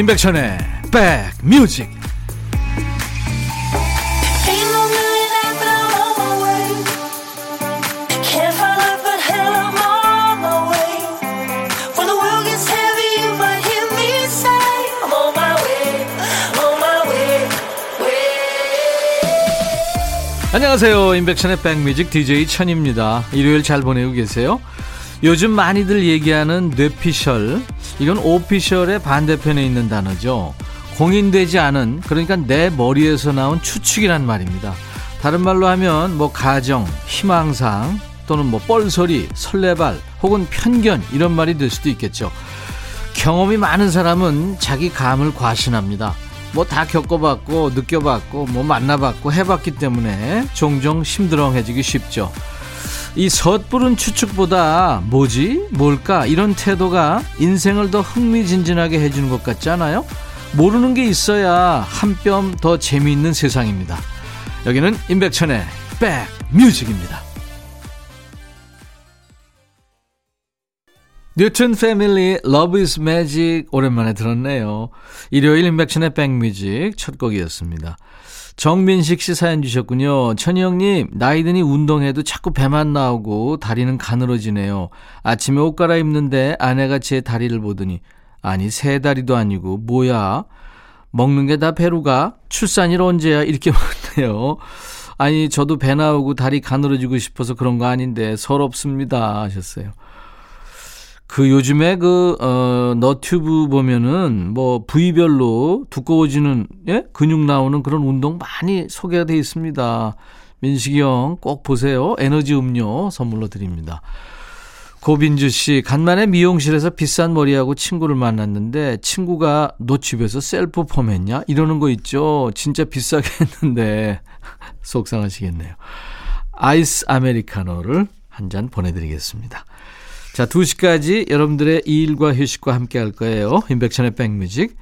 임백천의 백뮤직. 안녕하세요 임백천의 백뮤직 DJ 천입니다 일요일 잘 보내고 계세요 요즘 많이들 얘기하는 뇌피셜 이건 오피셜의 반대편에 있는 단어죠 공인되지 않은 그러니까 내 머리에서 나온 추측이란 말입니다 다른 말로 하면 뭐 가정, 희망상 또는 뭐 뻘소리, 설레발 혹은 편견 이런 말이 될 수도 있겠죠 경험이 많은 사람은 자기 감을 과신합니다. 뭐 다 겪어봤고 느껴봤고 뭐 만나봤고 해봤기 때문에 종종 심드렁해지기 쉽죠. 이 섣부른 추측보다 뭐지 뭘까 이런 태도가 인생을 더 흥미진진하게 해주는 것 같지 않아요? 모르는 게 있어야 한 뼘 더 재미있는 세상입니다. 여기는 임백천의 백뮤직입니다. 뉴튼 패밀리 Love Is Magic 오랜만에 들었네요. 일요일 임백천의 백뮤직 첫 곡이었습니다. 정민식 씨 사연 주셨군요. 천희 형님, 나이 드니 운동해도 자꾸 배만 나오고 다리는 가늘어지네요. 아침에 옷 갈아입는데 아내가 제 다리를 보더니 아니 세 다리도 아니고 뭐야? 먹는 게 다 배로가 출산일 언제야? 이렇게 묻네요. 아니 저도 배 나오고 다리 가늘어지고 싶어서 그런 거 아닌데 서럽습니다 하셨어요. 그 요즘에 그, 어, 너튜브 보면은 뭐 부위별로 두꺼워지는, 예? 근육 나오는 그런 운동 많이 소개가 돼 있습니다. 민식이 형 꼭 보세요. 에너지 음료 선물로 드립니다. 고빈주 씨, 간만에 미용실에서 비싼 머리하고 친구를 만났는데 친구가 너 집에서 셀프 펌했냐? 이러는 거 있죠. 진짜 비싸게 했는데 속상하시겠네요. 아이스 아메리카노를 한 잔 보내드리겠습니다. 자, 2시까지 여러분들의 일과 휴식과 함께 할 거예요. 임백천의 백뮤직.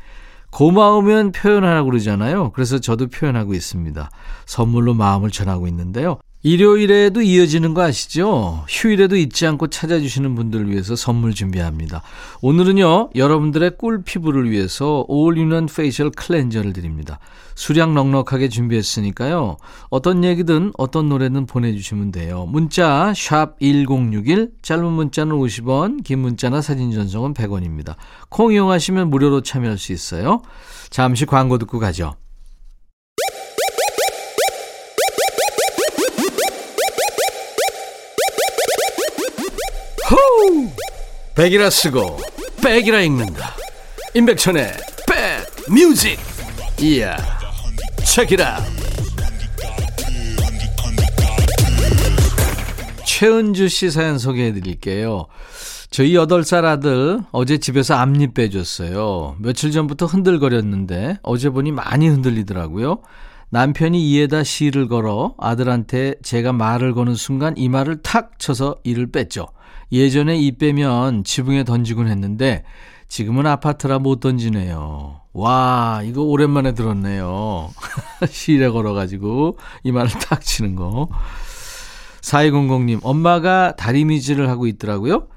고마우면 표현하라고 그러잖아요. 그래서 저도 표현하고 있습니다. 선물로 마음을 전하고 있는데요. 일요일에도 이어지는 거 아시죠? 휴일에도 잊지 않고 찾아주시는 분들을 위해서 선물 준비합니다. 오늘은요, 여러분들의 꿀 피부를 위해서 all-in-one facial cleanser를 드립니다. 수량 넉넉하게 준비했으니까요. 어떤 얘기든 어떤 노래든 보내주시면 돼요. 문자 1061, 짧은 문자는 50원, 긴 문자나 사진 전송은 100원입니다. 콩 이용하시면 무료로 참여할 수 있어요. 잠시 광고 듣고 가죠. 호우! 백이라 쓰고 백이라 읽는다. 임백천의 백 뮤직. 이야. 책이라. 최은주 씨 사연 소개해 드릴게요. 저희 8살 아들 어제 집에서 앞니 빼줬어요. 며칠 전부터 흔들거렸는데 어제 보니 많이 흔들리더라고요. 남편이 이에다 시를 걸어 아들한테 제가 말을 거는 순간 이마를 탁 쳐서 이를 뺐죠. 예전에 이 빼면 지붕에 던지곤 했는데 지금은 아파트라 못 던지네요. 와, 이거 오랜만에 들었네요. 시에 걸어가지고 이마를 탁 치는 거. 4200님, 엄마가 다리 미질을 하고 있더라고요.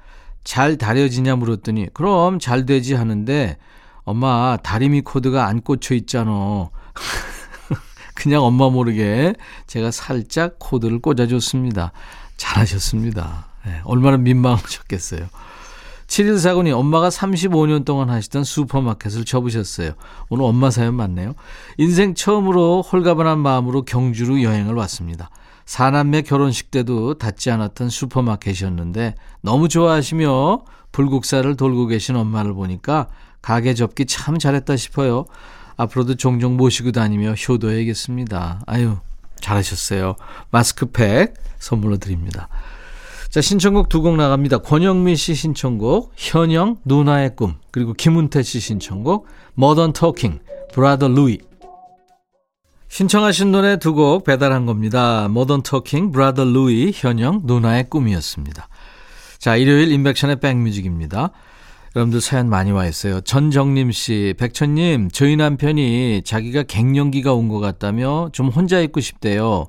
잘 다려지냐 물었더니, 그럼 잘 되지 하는데, 엄마, 다리미 코드가 안 꽂혀 있잖아. 그냥 엄마 모르게 제가 살짝 코드를 꽂아줬습니다. 잘하셨습니다. 네, 얼마나 민망하셨겠어요. 7149님, 엄마가 35년 동안 하시던 슈퍼마켓을 접으셨어요. 오늘 엄마 사연 맞네요. 인생 처음으로 홀가분한 마음으로 경주로 여행을 왔습니다. 사남매 결혼식 때도 닿지 않았던 슈퍼마켓이었는데 너무 좋아하시며 불국사를 돌고 계신 엄마를 보니까 가게 접기 참 잘했다 싶어요. 앞으로도 종종 모시고 다니며 효도해야겠습니다. 아유, 잘하셨어요. 마스크팩 선물로 드립니다. 자, 신청곡 두 곡 나갑니다. 권영민 씨 신청곡, 현영, 누나의 꿈, 그리고 김은태 씨 신청곡, 머던 토킹, 브라더 루이. 신청하신 노래 두 곡 배달한 겁니다. 머던 토킹, 브라더 루이, 현영, 누나의 꿈이었습니다. 자, 일요일 인백션의 백뮤직입니다. 여러분들 사연 많이 와 있어요. 전정림 씨, 백천님, 저희 남편이 자기가 갱년기가 온 것 같다며 좀 혼자 있고 싶대요.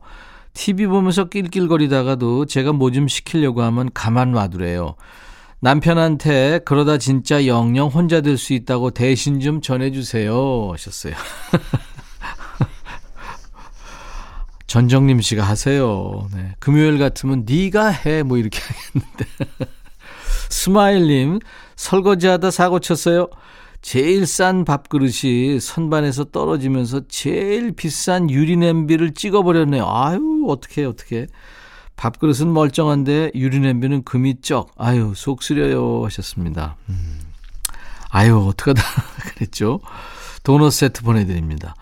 TV 보면서 낄낄거리다가도 제가 뭐 좀 시키려고 하면 가만 놔두래요. 남편한테 그러다 진짜 영영 혼자 될 수 있다고 대신 좀 전해주세요. 하셨어요. 전정림 씨가 하세요. 네. 금요일 같으면 네가 해. 뭐 이렇게 하겠는데. 스마일님, 설거지하다 사고 쳤어요. 제일 싼 밥그릇이 선반에서 떨어지면서 제일 비싼 유리냄비를 찍어버렸네요. 아유, 어떡해, 어떡해. 밥그릇은 멀쩡한데 유리냄비는 금이 쩍. 아유, 속 쓰려요. 하셨습니다. 음. 아유, 어떡하다. 그랬죠. 도넛 세트 보내드립니다.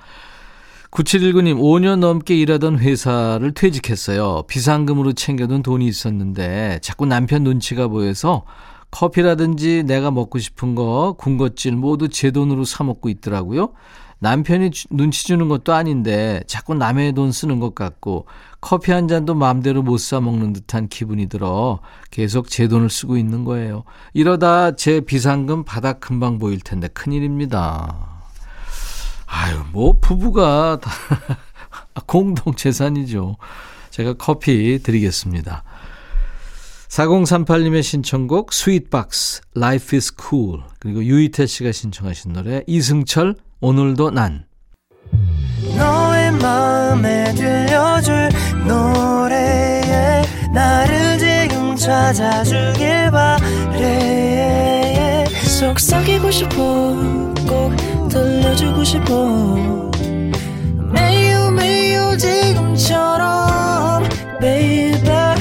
9719님, 5년 넘게 일하던 회사를 퇴직했어요. 비상금으로 챙겨둔 돈이 있었는데 자꾸 남편 눈치가 보여서 커피라든지 내가 먹고 싶은 거, 군것질 모두 제 돈으로 사 먹고 있더라고요. 남편이 주, 눈치 주는 것도 아닌데 자꾸 남의 돈 쓰는 것 같고 커피 한 잔도 마음대로 못 사 먹는 듯한 기분이 들어 계속 제 돈을 쓰고 있는 거예요. 이러다 제 비상금 바닥 금방 보일 텐데 큰일입니다. 아유, 뭐, 부부가 다 공동 재산이죠. 제가 커피 드리겠습니다. 4038님의 신청곡 스윗박스 Life is Cool 그리고 유이태 씨가 신청하신 노래 이승철 오늘도 난. 너의 마음에 들려줄 노래에 나를 지금 찾아주길 바래. 속삭이고 싶어 꼭 들려주고 싶어. 매우 매우 지금처럼 baby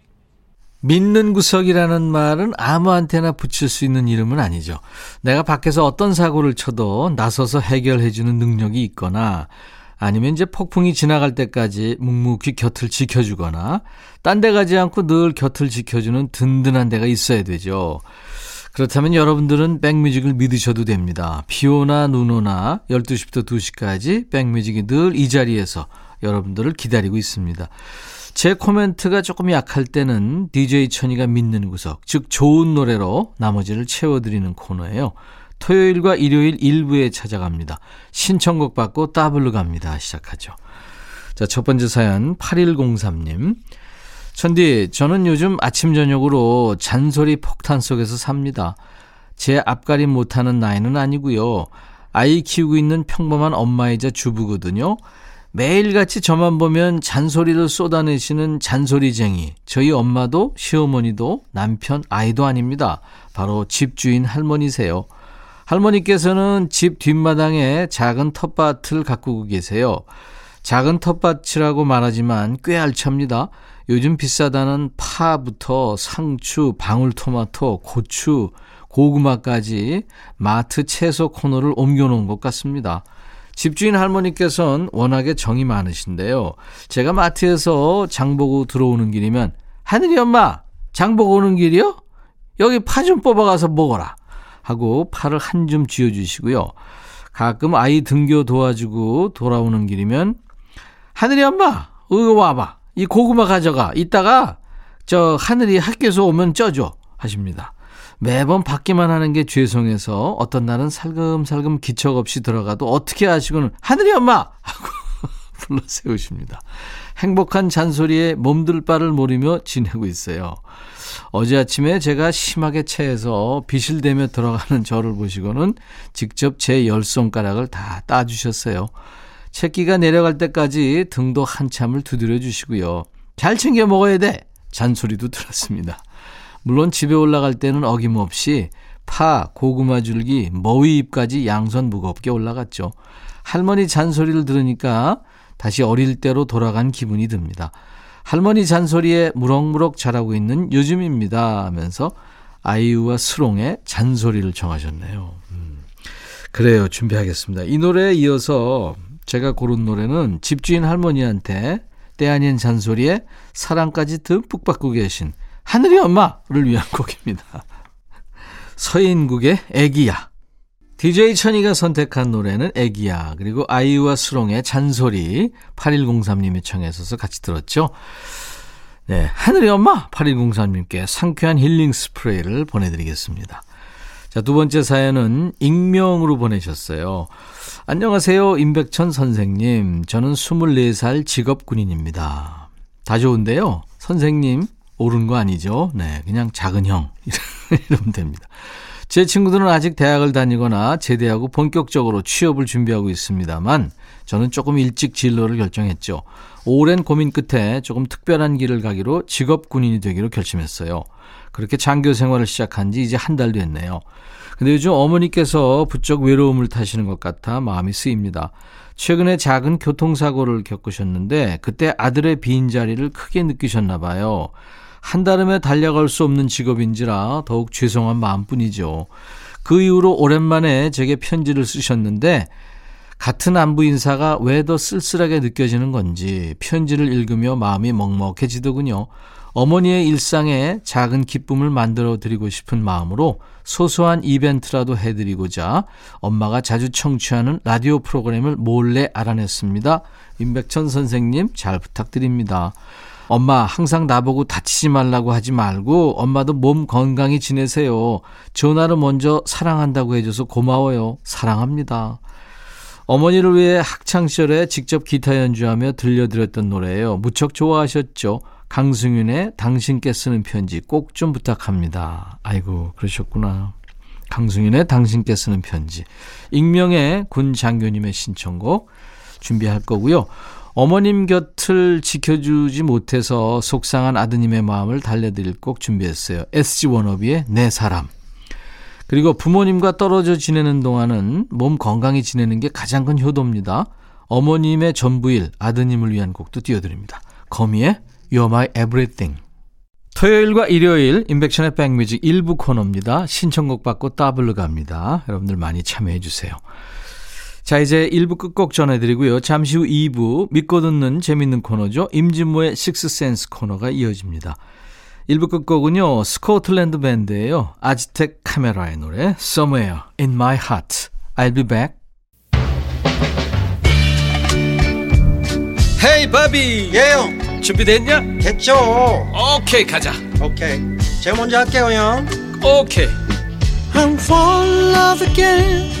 믿는 구석이라는 말은 아무한테나 붙일 수 있는 이름은 아니죠. 내가 밖에서 어떤 사고를 쳐도 나서서 해결해주는 능력이 있거나 아니면 이제 폭풍이 지나갈 때까지 묵묵히 곁을 지켜주거나 딴 데 가지 않고 늘 곁을 지켜주는 든든한 데가 있어야 되죠. 그렇다면 여러분들은 백뮤직을 믿으셔도 됩니다. 비 오나 눈 오나 12시부터 2시까지 백뮤직이 늘 이 자리에서 여러분들을 기다리고 있습니다. 제 코멘트가 조금 약할 때는 DJ 천이가 믿는 구석, 즉 좋은 노래로 나머지를 채워드리는 코너예요. 토요일과 일요일 일부에 찾아갑니다. 신청곡 받고 따블로 갑니다. 시작하죠. 자, 첫 번째 사연 8103님. 천디, 저는 요즘 아침 저녁으로 잔소리 폭탄 속에서 삽니다. 제 앞가림 못하는 나이는 아니고요. 아이 키우고 있는 평범한 엄마이자 주부거든요. 매일같이 저만 보면 잔소리를 쏟아내시는 잔소리쟁이. 저희 엄마도 시어머니도 남편, 아이도 아닙니다. 바로 집주인 할머니세요. 할머니께서는 집 뒷마당에 작은 텃밭을 가꾸고 계세요. 작은 텃밭이라고 말하지만 꽤 알찹니다. 요즘 비싸다는 파부터 상추, 방울토마토, 고추, 고구마까지 마트 채소 코너를 옮겨놓은 것 같습니다. 집주인 할머니께서는 워낙에 정이 많으신데요. 제가 마트에서 장보고 들어오는 길이면 하늘이 엄마 장보고 오는 길이요? 여기 파 좀 뽑아가서 먹어라 하고 파를 한 줌 쥐어주시고요. 가끔 아이 등교 도와주고 돌아오는 길이면 하늘이 엄마 이거 와봐 이 고구마 가져가 이따가 저 하늘이 학교에서 오면 쪄줘 하십니다. 매번 받기만 하는 게 죄송해서 어떤 날은 살금살금 기척 없이 들어가도 어떻게 하시고는 하늘이 엄마 하고 불러 세우십니다. 행복한 잔소리에 몸둘 바를 모르며 지내고 있어요. 어제 아침에 제가 심하게 체해서 비실대며 들어가는 저를 보시고는 직접 제 열 손가락을 다 따주셨어요. 채기가 내려갈 때까지 등도 한참을 두드려 주시고요. 잘 챙겨 먹어야 돼! 잔소리도 들었습니다. 물론 집에 올라갈 때는 어김없이 파, 고구마 줄기, 머위잎까지 양손 무겁게 올라갔죠. 할머니 잔소리를 들으니까 다시 어릴 때로 돌아간 기분이 듭니다. 할머니 잔소리에 무럭무럭 자라고 있는 요즘입니다 하면서 아이유와 스롱의 잔소리를 정하셨네요. 음. 그래요. 준비하겠습니다. 이 노래에 이어서 제가 고른 노래는 집주인 할머니한테 때 아닌 잔소리에 사랑까지 듬뿍 받고 계신 하늘이 엄마를 위한 곡입니다. 서인국의 애기야. DJ 천이가 선택한 노래는 애기야. 그리고 아이유와 수롱의 잔소리. 8103님이 청해서 같이 들었죠. 네. 하늘의 엄마 8103님께 상쾌한 힐링 스프레이를 보내드리겠습니다. 자, 두 번째 사연은 익명으로 보내셨어요. 안녕하세요. 임백천 선생님. 저는 24살 직업 군인입니다. 다 좋은데요. 선생님, 옳은 거 아니죠? 네. 그냥 작은 형. 이러면 됩니다. 제 친구들은 아직 대학을 다니거나 제대하고 본격적으로 취업을 준비하고 있습니다만 저는 조금 일찍 진로를 결정했죠. 오랜 고민 끝에 조금 특별한 길을 가기로 직업 군인이 되기로 결심했어요. 그렇게 장교 생활을 시작한 지 이제 한 달 됐네요. 근데 요즘 어머니께서 부쩍 외로움을 타시는 것 같아 마음이 쓰입니다. 최근에 작은 교통사고를 겪으셨는데 그때 아들의 빈자리를 크게 느끼셨나 봐요. 한달음에 달려갈 수 없는 직업인지라 더욱 죄송한 마음뿐이죠. 그 이후로 오랜만에 제게 편지를 쓰셨는데 같은 안부 인사가 왜 더 쓸쓸하게 느껴지는 건지 편지를 읽으며 마음이 먹먹해지더군요. 어머니의 일상에 작은 기쁨을 만들어 드리고 싶은 마음으로 소소한 이벤트라도 해드리고자 엄마가 자주 청취하는 라디오 프로그램을 몰래 알아냈습니다. 임백천 선생님 잘 부탁드립니다. 엄마 항상 나보고 다치지 말라고 하지 말고 엄마도 몸 건강히 지내세요. 전화로 먼저 사랑한다고 해줘서 고마워요. 사랑합니다. 어머니를 위해 학창시절에 직접 기타 연주하며 들려드렸던 노래예요. 무척 좋아하셨죠. 강승윤의 당신께 쓰는 편지 꼭 좀 부탁합니다. 아이고 그러셨구나. 강승윤의 당신께 쓰는 편지. 익명의 군 장교님의 신청곡 준비할 거고요. 어머님 곁을 지켜주지 못해서 속상한 아드님의 마음을 달래드릴 곡 준비했어요. SG 워너비의 내 사람. 그리고 부모님과 떨어져 지내는 동안은 몸 건강히 지내는 게 가장 큰 효도입니다. 어머님의 전부일 아드님을 위한 곡도 띄워드립니다. 거미의 You're My Everything. 토요일과 일요일 임백천의 백뮤직 일부 코너입니다. 신청곡 받고 더블로 갑니다. 여러분들 많이 참여해 주세요. 자, 이제 1부 끝곡 전해드리고요. 잠시 후 2부 믿고 듣는 재밌는 코너죠. 임진모의 식스센스 코너가 이어집니다. 1부 끝곡은요. 스코틀랜드 밴드예요. 아지텍 카메라의 노래 Somewhere in My Heart. I'll be back. 헤이 바비 예영 준비됐냐? 됐죠 오케이 가자 오케이 제가 먼저 할게요 형 오케이 I'm fall in love again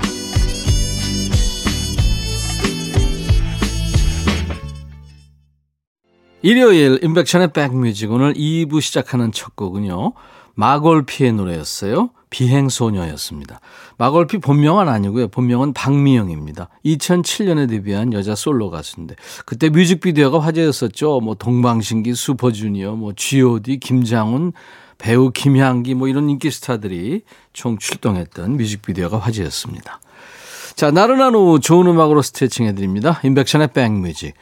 일요일 인백션의 백뮤직 오늘 2부 시작하는 첫 곡은요. 마골피의 노래였어요. 비행소녀였습니다. 마골피 본명은 아니고요. 본명은 박미영입니다. 2007년에 데뷔한 여자 솔로 가수인데 그때 뮤직비디오가 화제였었죠. 뭐 동방신기, 슈퍼주니어, 뭐 G.O.D, 김장훈, 배우 김향기 뭐 이런 인기 스타들이 총 출동했던 뮤직비디오가 화제였습니다. 자, 나른한 오후 좋은 음악으로 스트레칭 해드립니다. 인백션의 백뮤직.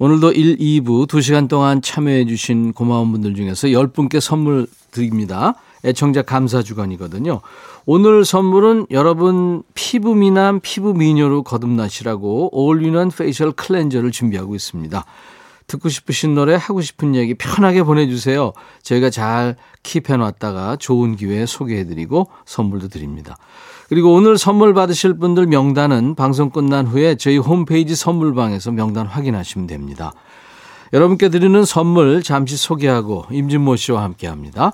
오늘도 1, 2부 2시간 동안 참여해 주신 고마운 분들 중에서 10분께 선물 드립니다. 애청자 감사 주간이거든요. 오늘 선물은 여러분 피부 미남, 피부 미녀로 거듭나시라고 all-in-one facial cleanser를 준비하고 있습니다. 듣고 싶으신 노래, 하고 싶은 얘기 편하게 보내주세요. 저희가 잘 keep해놨다가 좋은 기회에 소개해드리고 선물도 드립니다. 그리고 오늘 선물 받으실 분들 명단은 방송 끝난 후에 저희 홈페이지 선물방에서 명단 확인하시면 됩니다. 여러분께 드리는 선물 잠시 소개하고 임진모 씨와 함께 합니다.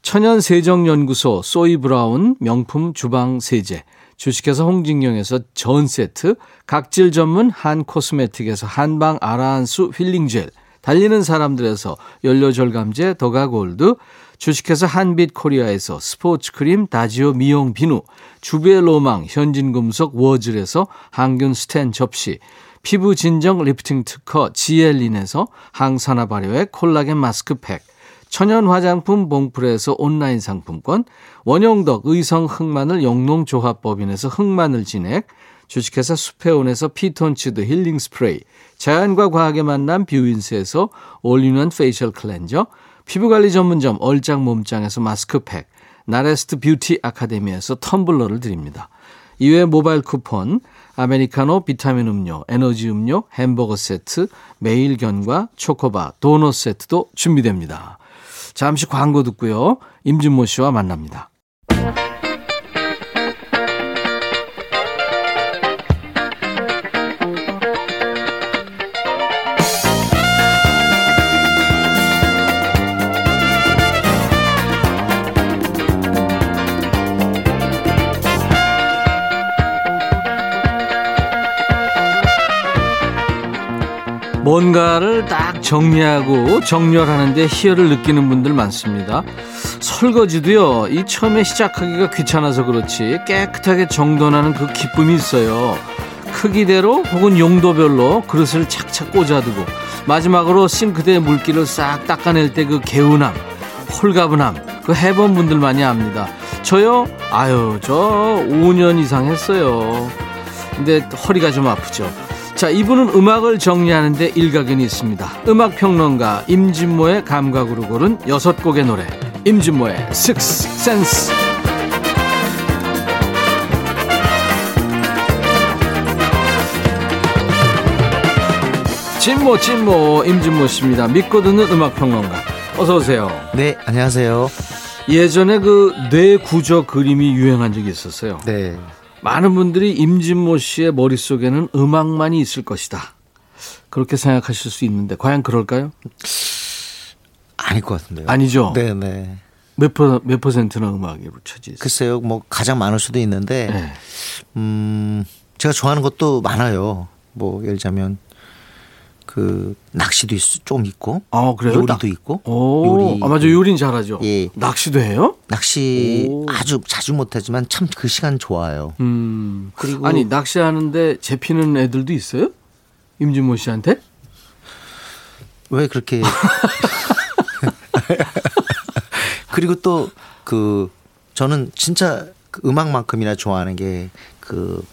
천연 세정 연구소 소이 브라운 명품 주방 세제, 주식회사 홍진경에서 전 세트, 각질 전문 한 코스메틱에서 한방 아라한수 힐링 젤, 달리는 사람들에서 연료절감제 더가골드, 주식회사 한빛 코리아에서 스포츠 크림 다지오 미용 비누, 주베 로망 현진금속 워즐에서 항균 스텐 접시, 피부 진정 리프팅 특허 지엘린에서 항산화 발효의 콜라겐 마스크팩, 천연 화장품 봉프레에서 온라인 상품권, 원형덕 의성 흑마늘 영농조합법인에서 흑마늘 진액, 주식회사 수페온에서 피톤치드 힐링 스프레이, 자연과 과학의 만남 뷰인스에서 all-in-one facial cleanser, 피부관리 전문점 얼짱 몸짱에서 마스크팩, 나레스트 뷰티 아카데미에서 텀블러를 드립니다. 이외에 모바일 쿠폰, 아메리카노 비타민 음료, 에너지 음료, 햄버거 세트, 매일견과 초코바, 도넛 세트도 준비됩니다. 잠시 광고 듣고요. 임진모 씨와 만납니다. 뭔가를 딱 정리하고 정렬하는데 희열을 느끼는 분들 많습니다. 설거지도요, 이 처음에 시작하기가 귀찮아서 그렇지 깨끗하게 정돈하는 그 기쁨이 있어요. 크기대로 혹은 용도별로 그릇을 착착 꽂아두고 마지막으로 싱크대의 물기를 싹 닦아낼 때 그 개운함, 홀가분함, 그 해본 분들만이 압니다. 저요? 아유, 저 5년 이상 했어요. 근데 허리가 좀 아프죠. 자, 이분은 음악을 정리하는데 일가견이 있습니다. 음악 평론가 임진모의 감각으로 고른 여섯 곡의 노래. 임진모의 Six Sense. 진모 진모 임진모 씨입니다. 믿고 듣는 음악 평론가. 어서 오세요. 네, 안녕하세요. 예전에 그 뇌 구조 그림이 유행한 적이 있었어요. 네. 많은 분들이 임진모 씨의 머릿속에는 음악만이 있을 것이다. 그렇게 생각하실 수 있는데 과연 그럴까요? 아닐 것 같은데요. 아니죠. 네, 네. 몇, 퍼, 몇 퍼센트나 음악에 있어요? 글쎄요, 뭐 가장 많을 수도 있는데, 네. 음, 제가 좋아하는 것도 많아요. 뭐 예를 들자면 그 낚시도 있, 좀 있고, 아, 그래요? 요리도 낚- 있고, 오, 요리. 아, 맞아. 요리는 잘하죠. 예. 낚시도 해요? 낚시 오. 아주 자주 못하지만 참 그 시간 좋아요. 음. 그리고- 아니, 낚시하는데 잡히는 애들도 있어요? 임진모 씨한테? 왜 그렇게 그리고 또 그 저는 진짜 그 음악만큼이나 좋아하는 게 그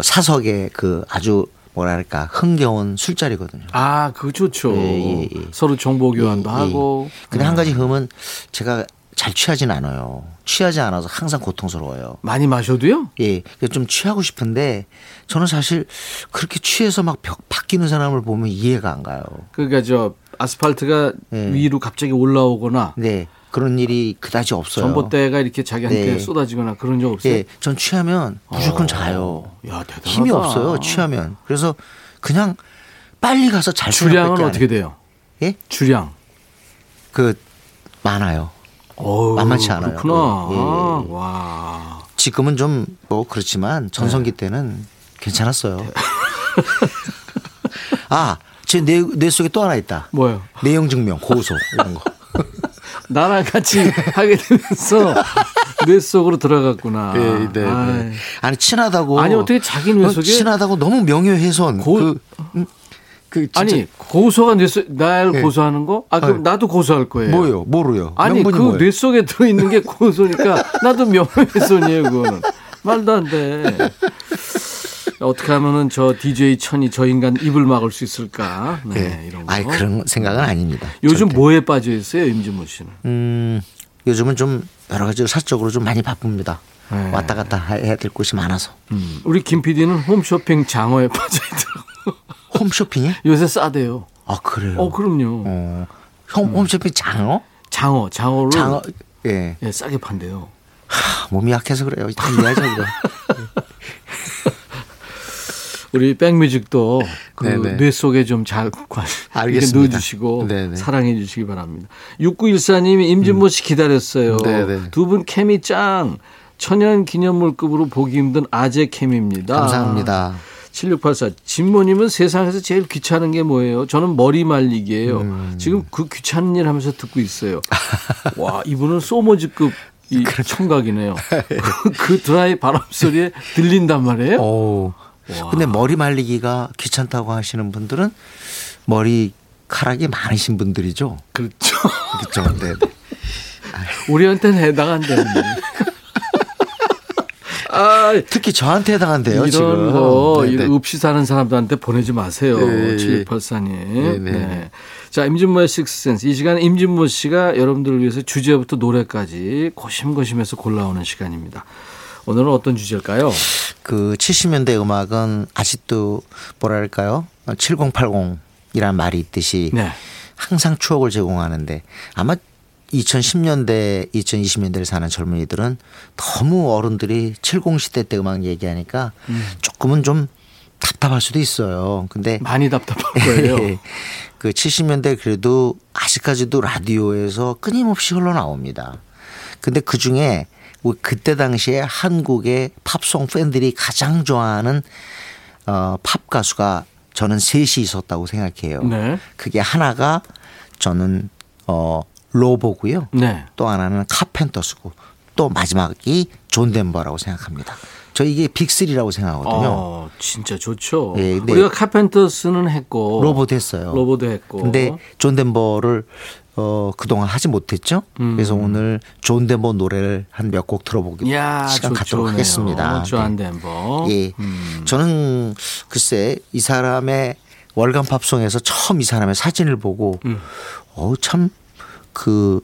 사석의 그 아주 뭐랄까 흥겨운 술자리거든요. 아, 그거 좋죠. 예, 예, 예. 서로 정보 교환도 예, 예. 하고. 근데 한 가지 흠은 제가 잘 취하진 않아요. 취하지 않아서 항상 고통스러워요. 많이 마셔도요? 예, 좀 취하고 싶은데 저는 사실 그렇게 취해서 막 벽 바뀌는 사람을 보면 이해가 안 가요. 그러니까 저 아스팔트가 예. 위로 갑자기 올라오거나 네, 그런 일이 그다지 없어요. 전봇대가 이렇게 자기한테 네. 쏟아지거나 그런 적 없어요? 예, 전 취하면 무조건 자요. 야, 대단하다. 힘이 없어요. 취하면. 그래서 그냥 빨리 가서 잘 주량은 어떻게. 돼요? 예? 주량. 그 많아요. 어우, 만만치 않아요. 그렇구나. 예, 예, 예. 와. 지금은 좀 뭐 그렇지만 전성기 네. 때는 괜찮았어요. 아, 제 뇌, 뇌 속에 또 하나 있다. 뭐요? 내용 증명, 고소 이런 거. 나랑 같이 하게 되면서 뇌 속으로 들어갔구나. 아이. 아니 친하다고. 아니, 어떻게 자기 뇌 어, 속에- 친하다고 너무 명예훼손. 고- 그, 음, 그 아니 고소가 뇌 속, 날 예. 고소하는 거? 아 그럼 네. 나도 고소할 거예요. 뭐요? 뭐로요? 아니 그? 뇌 속에 들어 있는 게 고소니까 나도 명예훼손이에요 그거는 말도 안 돼. 어떻게 하면은 저 DJ 천이 저 인간 입을 막을 수 있을까? 네, 예. 이런 거. 아니 그런 생각은 아닙니다. 요즘 절대. 뭐에 빠져 있어요, 임진모 씨는? 음, 요즘은 좀 여러 가지로 사적으로 좀 많이 바쁩니다. 네. 왔다 갔다 해야 될 곳이 많아서. 음, 우리 김 PD는 홈쇼핑 장어에 빠져 있더라고. 홈쇼핑에? 요새 싸대요. 아 그래요. 어, 그럼요. 어, 홈, 홈쇼핑 장어? 장어, 장어를 장어. 예. 예, 싸게 판대요. 하, 몸이 약해서 그래요. 다 이해하죠. 그거. 우리 백뮤직도 그 네네. 뇌 속에 좀잘 이렇게 알겠습니다. 넣어주시고 네네. 사랑해 주시기 바랍니다. 6914님이 임진모 씨 기다렸어요. 음. 네네. 두분 케미 짱. 천연 기념물급으로 보기 힘든 아재 케미입니다. 감사합니다. 7684. 진모님은 세상에서 제일 귀찮은 게 뭐예요? 저는 머리 말리기예요. 음. 지금 그 귀찮은 일 하면서 듣고 있어요. 와, 이분은 소모지급 이 청각이네요. 그, 그 드라이 바람 소리에 들린단 말이에요? 오. 근데 머리 말리기가 귀찮다고 하시는 분들은 머리카락이 많으신 분들이죠. 그렇죠. 그렇죠. 네. 네. 우리한테는 해당 안 되는데. 아, 특히 저한테 해당한대요 이런 지금. 거 네, 이런 네. 없이 사는 사람들한테 보내지 마세요. 네. 7684님. 네, 네. 네. 자, 임진모의 식스센스. 이 시간 임진모 씨가 여러분들을 위해서 주제부터 노래까지 고심고심해서 골라오는 시간입니다. 오늘은 어떤 주제일까요? 그 70년대 음악은 아직도 뭐랄까요? 7080이란 말이 있듯이 네. 항상 추억을 제공하는데 아마 2010년대, 2020년대를 사는 젊은이들은 너무 어른들이 70시대 때 음악 얘기하니까 조금은 좀 답답할 수도 있어요. 근데 많이 답답할 거예요. 그 70년대 그래도 아직까지도 라디오에서 끊임없이 흘러나옵니다. 근데 그 중에 그때 당시에 한국의 팝송 팬들이 가장 좋아하는 어, 팝 가수가 저는 셋이 있었다고 생각해요. 네. 그게 하나가 저는 어, 로보고요. 네. 또 하나는 카펜터스고 또 마지막이 존 덴버라고 생각합니다. 저 이게 빅3라고 생각하거든요. 어, 진짜 좋죠. 예, 네. 우리가 카펜터스는 했고 로보도 했어요. 로보도 했고. 근데 존 덴버를 어 그동안 하지 못했죠. 음. 그래서 오늘 존 덴버 노래를 한 몇 곡 들어보기 야, 시간 좋- 갖도록 좋네요. 하겠습니다. 존 네. 덴버. 예. 음. 저는 글쎄 이 사람의 월간 팝송에서 처음 이 사람의 사진을 보고 음. 어우 참그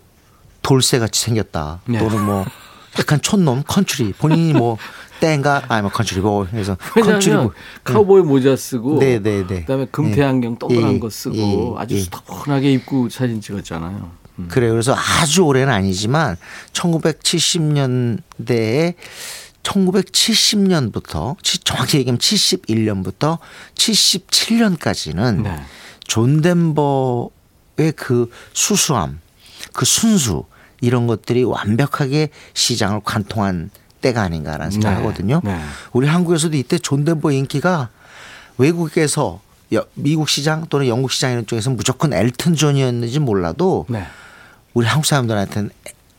돌쇠 같이 생겼다. 네. 또는 뭐 약간 촌놈 컨츄리 본인이 뭐 땡가 아니 뭐 컨츄리 뭐 해서 컨츄리 왜냐하면 뭐 카우보이 모자 쓰고 네, 네, 네. 그다음에 금태 네. 안경 동그란 예, 거 쓰고 예, 아주 예. 스타분하게 입고 사진 찍었잖아요. 음. 그래요. 그래서 아주 오래는 아니지만 1970년대에 1970년부터 정확히 얘기하면 71년부터 77년까지는 네. 존 덴버의 그 수수함, 그 순수 이런 것들이 완벽하게 시장을 관통한 때가 아닌가라는 생각하거든요. 네. 우리 한국에서도 이때 존 덴버의 인기가 외국에서 여- 미국 시장 또는 영국 시장 이런 쪽에서 무조건 엘튼 존이었는지 몰라도 네. 우리 한국 사람들한테는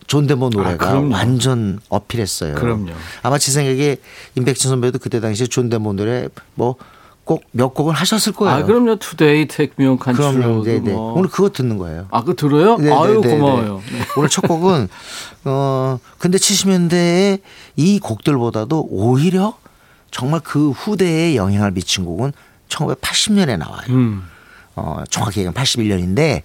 존 덴버 노래가 아. 완전 어필했어요. 그럼요. 아마 제 생각에 임백천 선배도 그때 당시에 존 덴버 노래 뭐 꼭몇 곡은 하셨을 거예요. 아 그럼요. Today, Take Me Home 그럼요. Country Roads 네네. 뭐. 오늘 그거 듣는 거예요. 아 그거 들어요? 네, 아유 네, 네, 고마워요. 네. 오늘 첫 곡은 어 근데 70년대에 이 곡들보다도 오히려 정말 그 후대에 영향을 미친 곡은 1980년에 나와요. 음. 어 정확히 얘기하면 81년인데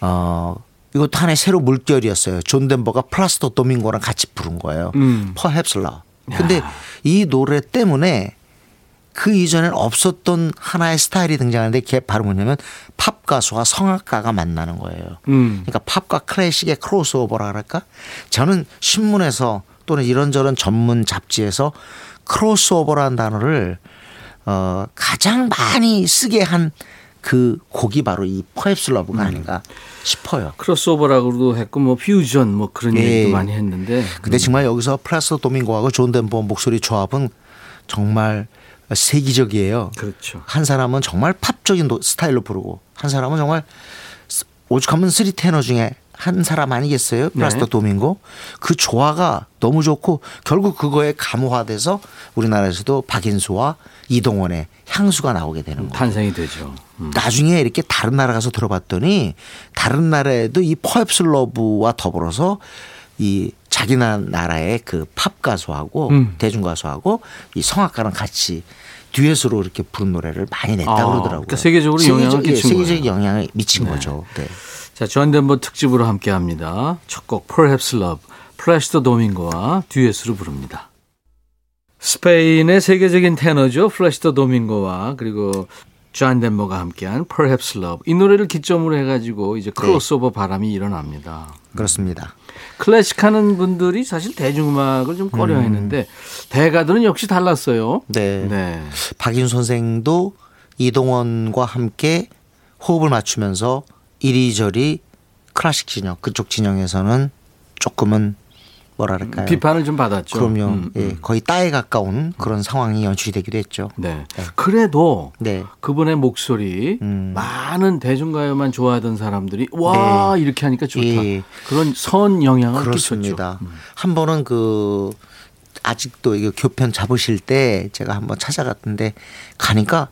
어 이것도 하나의 새로 물결이었어요. 존 덴버가 플라시도 도밍고랑 같이 부른 거예요. 음. Perhaps Love. 근데 이 노래 때문에 그 이전엔 없었던 하나의 스타일이 등장하는데 그게 바로 뭐냐면 팝 가수와 성악가가 만나는 거예요. 음. 그러니까 팝과 클래식의 크로스오버라 그럴까? 저는 신문에서 또는 이런저런 전문 잡지에서 크로스오버라는 단어를 어 가장 많이 쓰게 한 그 곡이 바로 이 Perhaps Love가 아닌가 싶어요. 크로스오버라고도 했고 뭐 퓨전 뭐 그런 예. 얘기도 많이 했는데 근데 정말 여기서 플라시도 도밍고하고 존 덴버 목소리 조합은 정말 세기적이에요. 그렇죠. 한 사람은 정말 팝적인 노- 스타일로 부르고 한 사람은 정말 스- 오죽하면 Three Tenor 중에 한 사람 아니겠어요? 플라시도 네. 도밍고 그 조화가 너무 좋고 결국 그거에 감화돼서 우리나라에서도 박인수와 이동원의 향수가 나오게 되는 거예요. 탄생이 되죠. 음. 나중에 이렇게 다른 나라 가서 들어봤더니 다른 나라에도 이 Perhaps Love와 더불어서 이 자기 나- 나라의 그 팝 가수하고 음. 대중 가수하고 이 성악가랑 같이 듀엣으로 이렇게 부른 노래를 많이 냈다 아, 고 그러더라고요. 그러니까 세계적으로 영향을 예, 끼친 세계적 거예요. 영향을 미친 거죠. 네. 자, 존 덴버 특집으로 함께 합니다. 첫 곡 Perhaps Love, 플라시도 도밍고와 듀엣으로 부릅니다. 스페인의 세계적인 테너죠. 플라시도 도밍고와 그리고 존 덴버가 함께한 Perhaps Love. 이 노래를 기점으로 해가지고 이제 크로스오버 바람이 일어납니다. 그렇습니다. 클래식 하는 분들이 사실 대중음악을 좀 꺼려 했는데 대가들은 역시 달랐어요. 네. 네. 박인수 선생도 이동원과 함께 호흡을 맞추면서 이리저리 클래식 진영 그쪽 진영에서는 조금은 뭐랄까요? 비판을 좀 받았죠. 그럼요. 음, 예, 음. 거의 따에 가까운 그런 상황이 연출이 되기도 했죠. 네. 그래도 네. 그분의 목소리 음. 많은 대중가요만 좋아하던 사람들이 와 이렇게 하니까 좋다. 예. 그런 선 영향을 그렇습니다. 끼쳤죠. 음. 한 번은 그 아직도 이거 교편 잡으실 때 제가 한번 찾아갔는데 가니까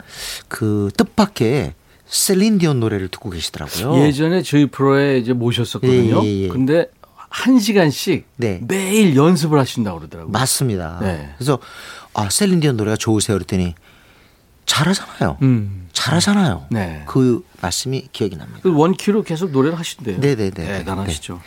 그 뜻밖의 셀린디온 노래를 듣고 계시더라고요. 예전에 저희 프로에 이제 모셨었거든요. 예, 예, 예. 근데 한 시간씩 네. 매일 연습을 하신다고 그러더라고요. 맞습니다. 네. 그래서 아 셀린 디온 노래가 좋으세요 그랬더니 잘하잖아요. 음. 잘하잖아요. 네. 그 말씀이 기억이 납니다. 그 원키로 계속 노래를 하신대요. 네네네. 대단하시죠.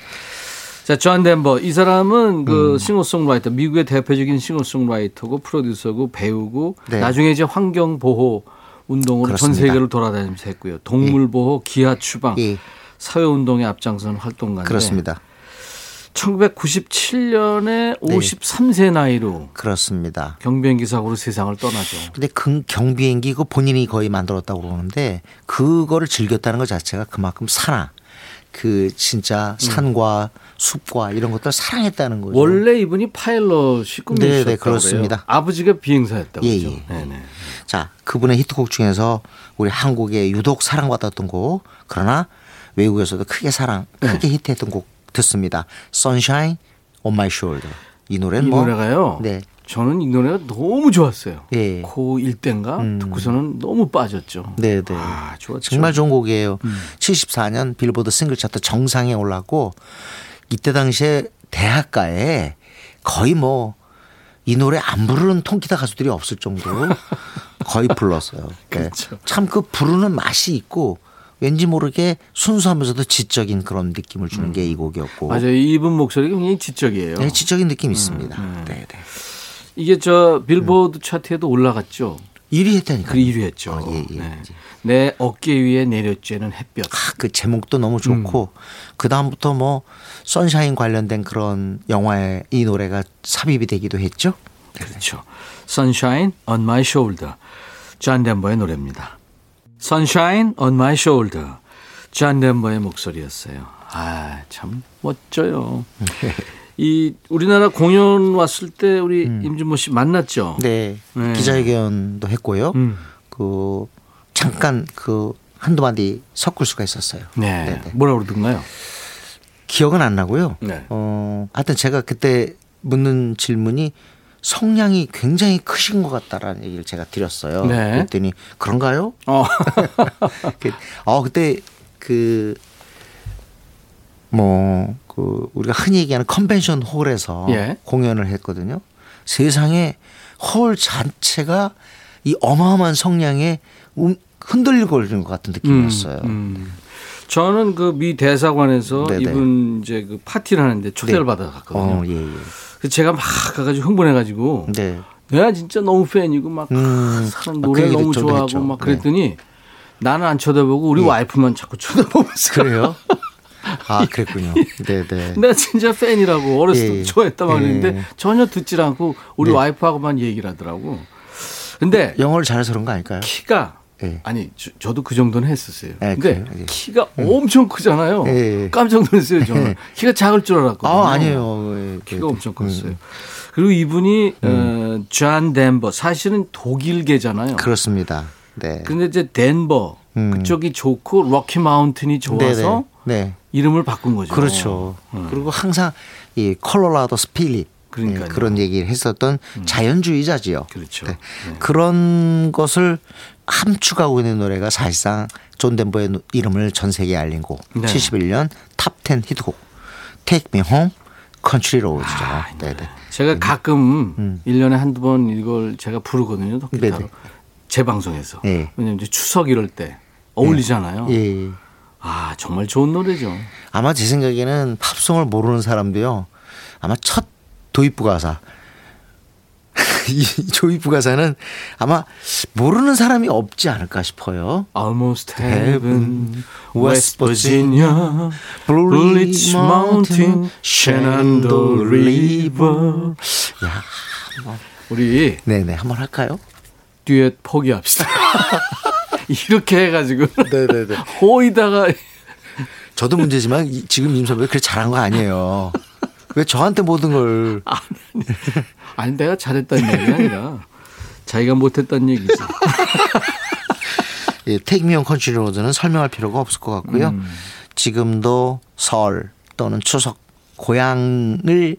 자, 존 덴버. 이 사람은 그 음. 싱어송라이터, 미국의 대표적인 싱어송라이터고 프로듀서고 배우고 네. 나중에 이제 환경 보호 운동으로 전 그렇습니다. 세계를 돌아다니면서 했고요. 동물 보호, 기아 추방, 예. 사회 운동에 앞장선 활동가인데 그렇습니다. 1997년에 네. 53세 나이로 그렇습니다. 경비행기 사고로 세상을 떠나죠. 근데 그 경비행기 그 본인이 거의 만들었다고 그러는데 그거를 즐겼다는 것 자체가 그만큼 산하 그 진짜 산과 숲과 이런 것들을 사랑했다는 거죠. 원래 이분이 파일럿이 네, 꿈이셨다고 네, 그렇습니다. 아버지가 비행사였다고 예, 그러죠. 예. 네네. 자, 그분의 히트곡 중에서 우리 한국에 유독 사랑받았던 곡, 그러나 외국에서도 크게 사랑, 네. 크게 히트했던 곡 듣습니다. Sunshine on My Shoulder. 이이 노래는 뭐 노래가요. 네. 저는 이 노래가 너무 좋았어요. 예. 고1 때인가 듣고서는 너무 빠졌죠. 네, 네. 아, 좋았죠. 정말 좋은 곡이에요. 음. 74년 빌보드 싱글 차트 정상에 올랐고 이때 당시에 대학가에 거의 뭐 이 노래 안 부르는 통기타 가수들이 없을 정도로 거의 불렀어요. 그렇죠. 참그 부르는 맛이 있고 왠지 모르게 순수하면서도 지적인 그런 느낌을 주는 게이 곡이었고. 음. 맞아요. 이분 목소리가 굉장히 지적이에요. 네, 지적인 느낌이 있습니다. 음. 네, 네. 이게 저 빌보드 차트에도 올라갔죠. 1위 했다니까. 그 1위 했죠. 어, 예, 예. 네. 내 어깨 위에 내려쬐는 햇볕. 아, 그 제목도 너무 좋고 음. 그 다음부터 뭐 선샤인 관련된 그런 영화에 이 노래가 삽입이 되기도 했죠. 그렇죠. Sunshine on my shoulder. 존 덴버의 노래입니다. Sunshine on my shoulder. 존 덴버의 목소리였어요. 아, 참 멋져요. 이 우리나라 공연 왔을 때 우리 임준모 씨 만났죠? 네, 네. 기자회견도 했고요. 음. 그 잠깐 그 한두 마디 섞을 수가 있었어요. 네. 네, 네. 뭐라 그러던가요? 기억은 안 나고요. 네. 어, 하여튼 제가 그때 묻는 질문이 성량이 굉장히 크신 것 같다라는 얘기를 제가 드렸어요. 네. 그랬더니 그런가요? 어. 그, 어 그때 그 뭐, 그, 우리가 흔히 얘기하는 컨벤션 홀에서 예. 공연을 했거든요. 세상에 홀 자체가 이 어마어마한 성량에 음, 흔들거리는 것 같은 느낌이었어요. 음. 저는 그 미 대사관에서 네네. 이분 이제 그 파티를 하는데 초대를 네. 받아 갔거든요. 어, 예, 예. 제가 막 가가지고 흥분해가지고 네. 내가 진짜 너무 팬이고 막 음. 사람 아, 노래 그 너무 좋아하고 했죠. 막 네. 그랬더니 나는 안 쳐다보고 우리 예. 와이프만 자꾸 쳐다보면서 그래요? 아, 그랬군요. 네, 네. 내가 진짜 팬이라고 어렸을 때 예. 좋아했다 막 예. 그랬는데 전혀 듣질 않고 우리 네. 와이프하고만 얘기를 하더라고. 근데 영어를 잘해서 그런 거 아닐까요? 키가 예. 아니 저, 도그 정도는 했었어요. 예, 근데 그래요? 예. 키가 엄청 크잖아요. 예. 깜짝 놀랐어요 저는. 예. 키가 작을 줄 알았거든요. 아, 아니에요. 예, 키가 네, 엄청 네. 컸어요. 음. 그리고 이분이 어, 존 덴버 사실은 독일계잖아요. 그렇습니다. 네. 근데 이제 덴버 음. 그쪽이 좋고 로키 마운틴이 좋아서 네, 네. 이름을 바꾼 거죠. 그렇죠. 음. 그리고 항상 이 콜로라도 spirit 그러니까요. 예, 그런 얘기를 했었던 자연주의자지요. 그렇죠. 네. 네. 그런 것을 함축하고 있는 노래가 사실상 존 덴버의 노- 이름을 전 세계에 알린 곡. 네. 71년 Top 10 히트곡. Take Me Home, Country Roads죠. 아, 네, 네. 제가 가끔 음. 일 1년에 한두 번 이걸 제가 부르거든요. 기타로. 네네. 제 방송에서. 예. 왜냐면 추석 이럴 때 어울리잖아요. 예, 예. 아, 정말 좋은 노래죠. 아마 제 생각에는 팝송을 모르는 사람도요. 아마 첫 도입부 가사 이 도입부 가사는 아마 모르는 사람이 없지 않을까 싶어요. Almost Heaven, West Virginia, Blue Ridge Mountain, Shenandoah River. 야, 우리 네네 한번 할까요? 듀엣 포기합시다. 이렇게 해가지고 네네네. 호이다가 저도 문제지만 이- 지금 임 선배 그렇게 잘한 거 아니에요. 왜 저한테 모든 걸 아니 내가 잘했다는 얘기가 아니라 자기가 못했다는 얘기지. 예, 택미온 컨츄리로드는 설명할 필요가 없을 것 같고요. 음. 지금도 설 또는 추석 고향을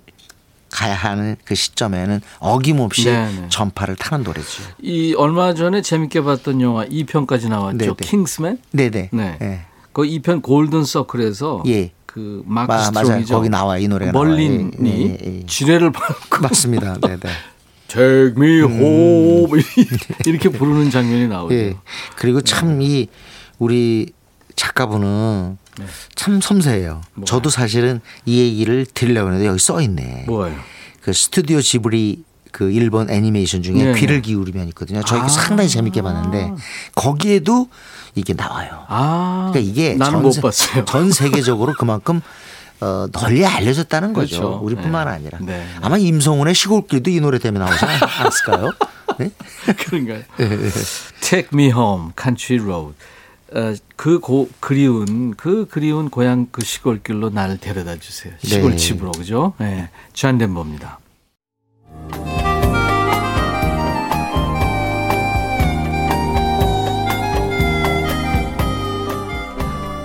가야 하는 그 시점에는 어김없이 네네. 전파를 타는 노래죠. 이 얼마 전에 재밌게 봤던 영화 2편까지 나왔죠. 네네. 킹스맨. 네네. 네. 예. 그 2편 골든 서클에서 예. 그그 마크 마- 맞아요. 거기 나와요. 이 노래가 멀린이 나와요. 예, 예, 예. 지뢰를 밟고 맞습니다. 네, 네. Take me home 이렇게 부르는 장면이 나오죠. 예. 그리고 참 이 우리 작가분은 참 섬세해요. 저도 사실은 이 얘기를 드리려고 했는데 여기 써 있네. 뭐예요? 그 스튜디오 지브리 그 일본 애니메이션 중에 네. 귀를 기울이면 있거든요. 저희가 아. 상당히 재밌게 봤는데 거기에도 이게 나와요. 아, 그러니까 이게 전, 못 세-. 전 세계적으로 그만큼 어, 널리 알려졌다는 거죠. 그렇죠. 우리뿐만 네. 아니라. 네. 아마 임성훈의 시골길도 이 노래 때문에 나오지 않았을까요? 네? 그런가요? Take me home, country road. 어, 그 고, 그리운 그 그리운 고향 그 시골길로 나를 데려다 주세요. 시골 네. 집으로 그죠? 네. 주한덴버입니다.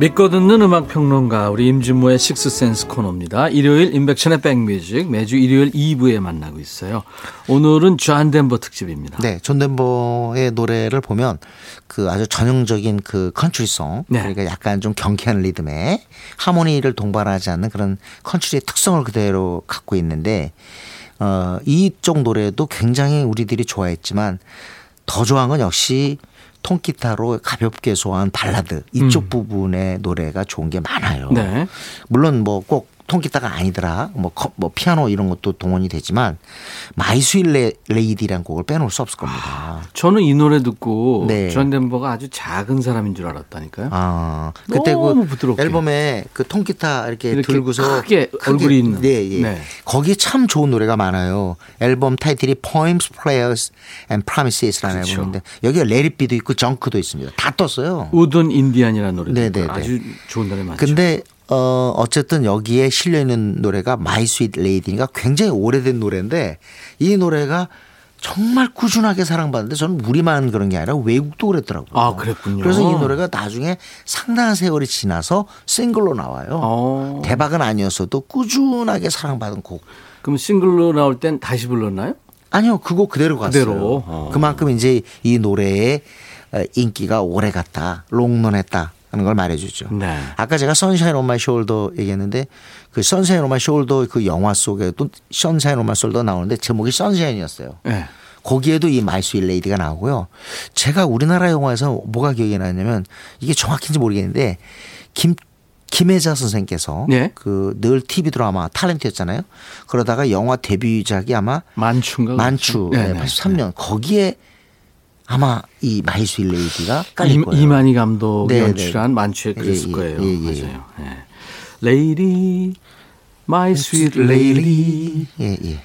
믿고 듣는 음악 평론가 우리 임진모의 Sixth Sense 코너입니다. 일요일 임백천의 백뮤직 매주 일요일 2부에 만나고 있어요. 오늘은 존 덴버 특집입니다. 네, 존 덴버의 노래를 보면 그 아주 전형적인 그 컨트리송 네. 그러니까 약간 좀 경쾌한 리듬에 하모니를 동반하지 않는 그런 컨트리의 특성을 그대로 갖고 있는데 어 이쪽 노래도 굉장히 우리들이 좋아했지만 더 좋아한 건 역시 통기타로 가볍게 소화한 발라드 이쪽 부분의 노래가 좋은 게 많아요. 음. 네. 물론 뭐꼭 통기타가 아니더라. 뭐, 컵, 뭐 피아노 이런 것도 동원이 되지만 My Sweet La- Lady라는 곡을 빼놓을 수 없을 겁니다. 저는 이 노래 듣고 네. 존 덴버가 아주 작은 사람인 줄 알았다니까요. 아, 그때 너무 그 부드럽게. 앨범에 그 통기타 이렇게, 이렇게 들고서 크게 얼굴이 있는. 네, 예. 네. 거기에 참 좋은 노래가 많아요. 앨범 타이틀이 Poems, Prayers and Promises라는 그렇죠. 앨범인데 여기에 Let It Be도 있고 Junk도 있습니다. 다 떴어요. Wooden Indian이라는 있고 네, 네. 아주 좋은 노래 많죠. 근데 어 어쨌든 여기에 실려 있는 노래가 My Sweet Lady가 굉장히 오래된 노래인데 이 노래가 정말 꾸준하게 사랑받는데 저는 우리만 그런 게 아니라 외국도 그랬더라고요. 아, 그랬군요. 그래서 이 노래가 나중에 상당한 세월이 지나서 싱글로 나와요. 어. 대박은 아니었어도 꾸준하게 사랑받은 곡. 그럼 싱글로 나올 땐 다시 불렀나요? 아니요, 그거 그대로 갔어요. 그대로. 어. 그만큼 이제 이 노래의 어, 인기가 오래 갔다, 롱런했다. 하는 걸 말해주죠. 네. 아까 제가 Sunshine On My Shoulder 얘기했는데 그 Sunshine On My Shoulder 그 영화 속에 또 Sunshine On My Shoulder 나오는데 제목이 Sunshine이었어요. 네. 거기에도 이 My Sweet Lady가 나오고요. 제가 우리나라 영화에서 뭐가 기억이 나냐면 이게 정확한지 모르겠는데 김 김혜자 선생께서 네. 그늘 TV 드라마 탤런트였잖아요. 그러다가 영화 데뷔작이 아마 만추인가? 만추 네. 83년 거기에 아마 이 My Sweet Lady가 깔릴 이, 거예요. 이만희 감독이 네, 연출한 네. 만추에 그랬을 예, 예, 거예요. 예, 예. 맞아요. 예. Lady, my sweet lady. 예, 예.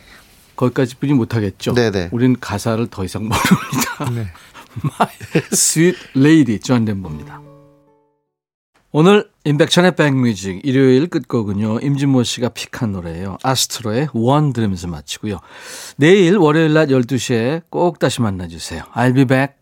거기까지 뿐이 못하겠죠. 네, 네. 우린 가사를 더 이상 모릅니다. my sweet lady, 존 덴버입니다. 오늘 임백천의 백뮤직 일요일 끝곡은요. 임진모 씨가 pick한 노래예요. 아스트로의 One 들으면서 마치고요. 내일 월요일 낮 12시에 꼭 다시 만나주세요. I'll be back.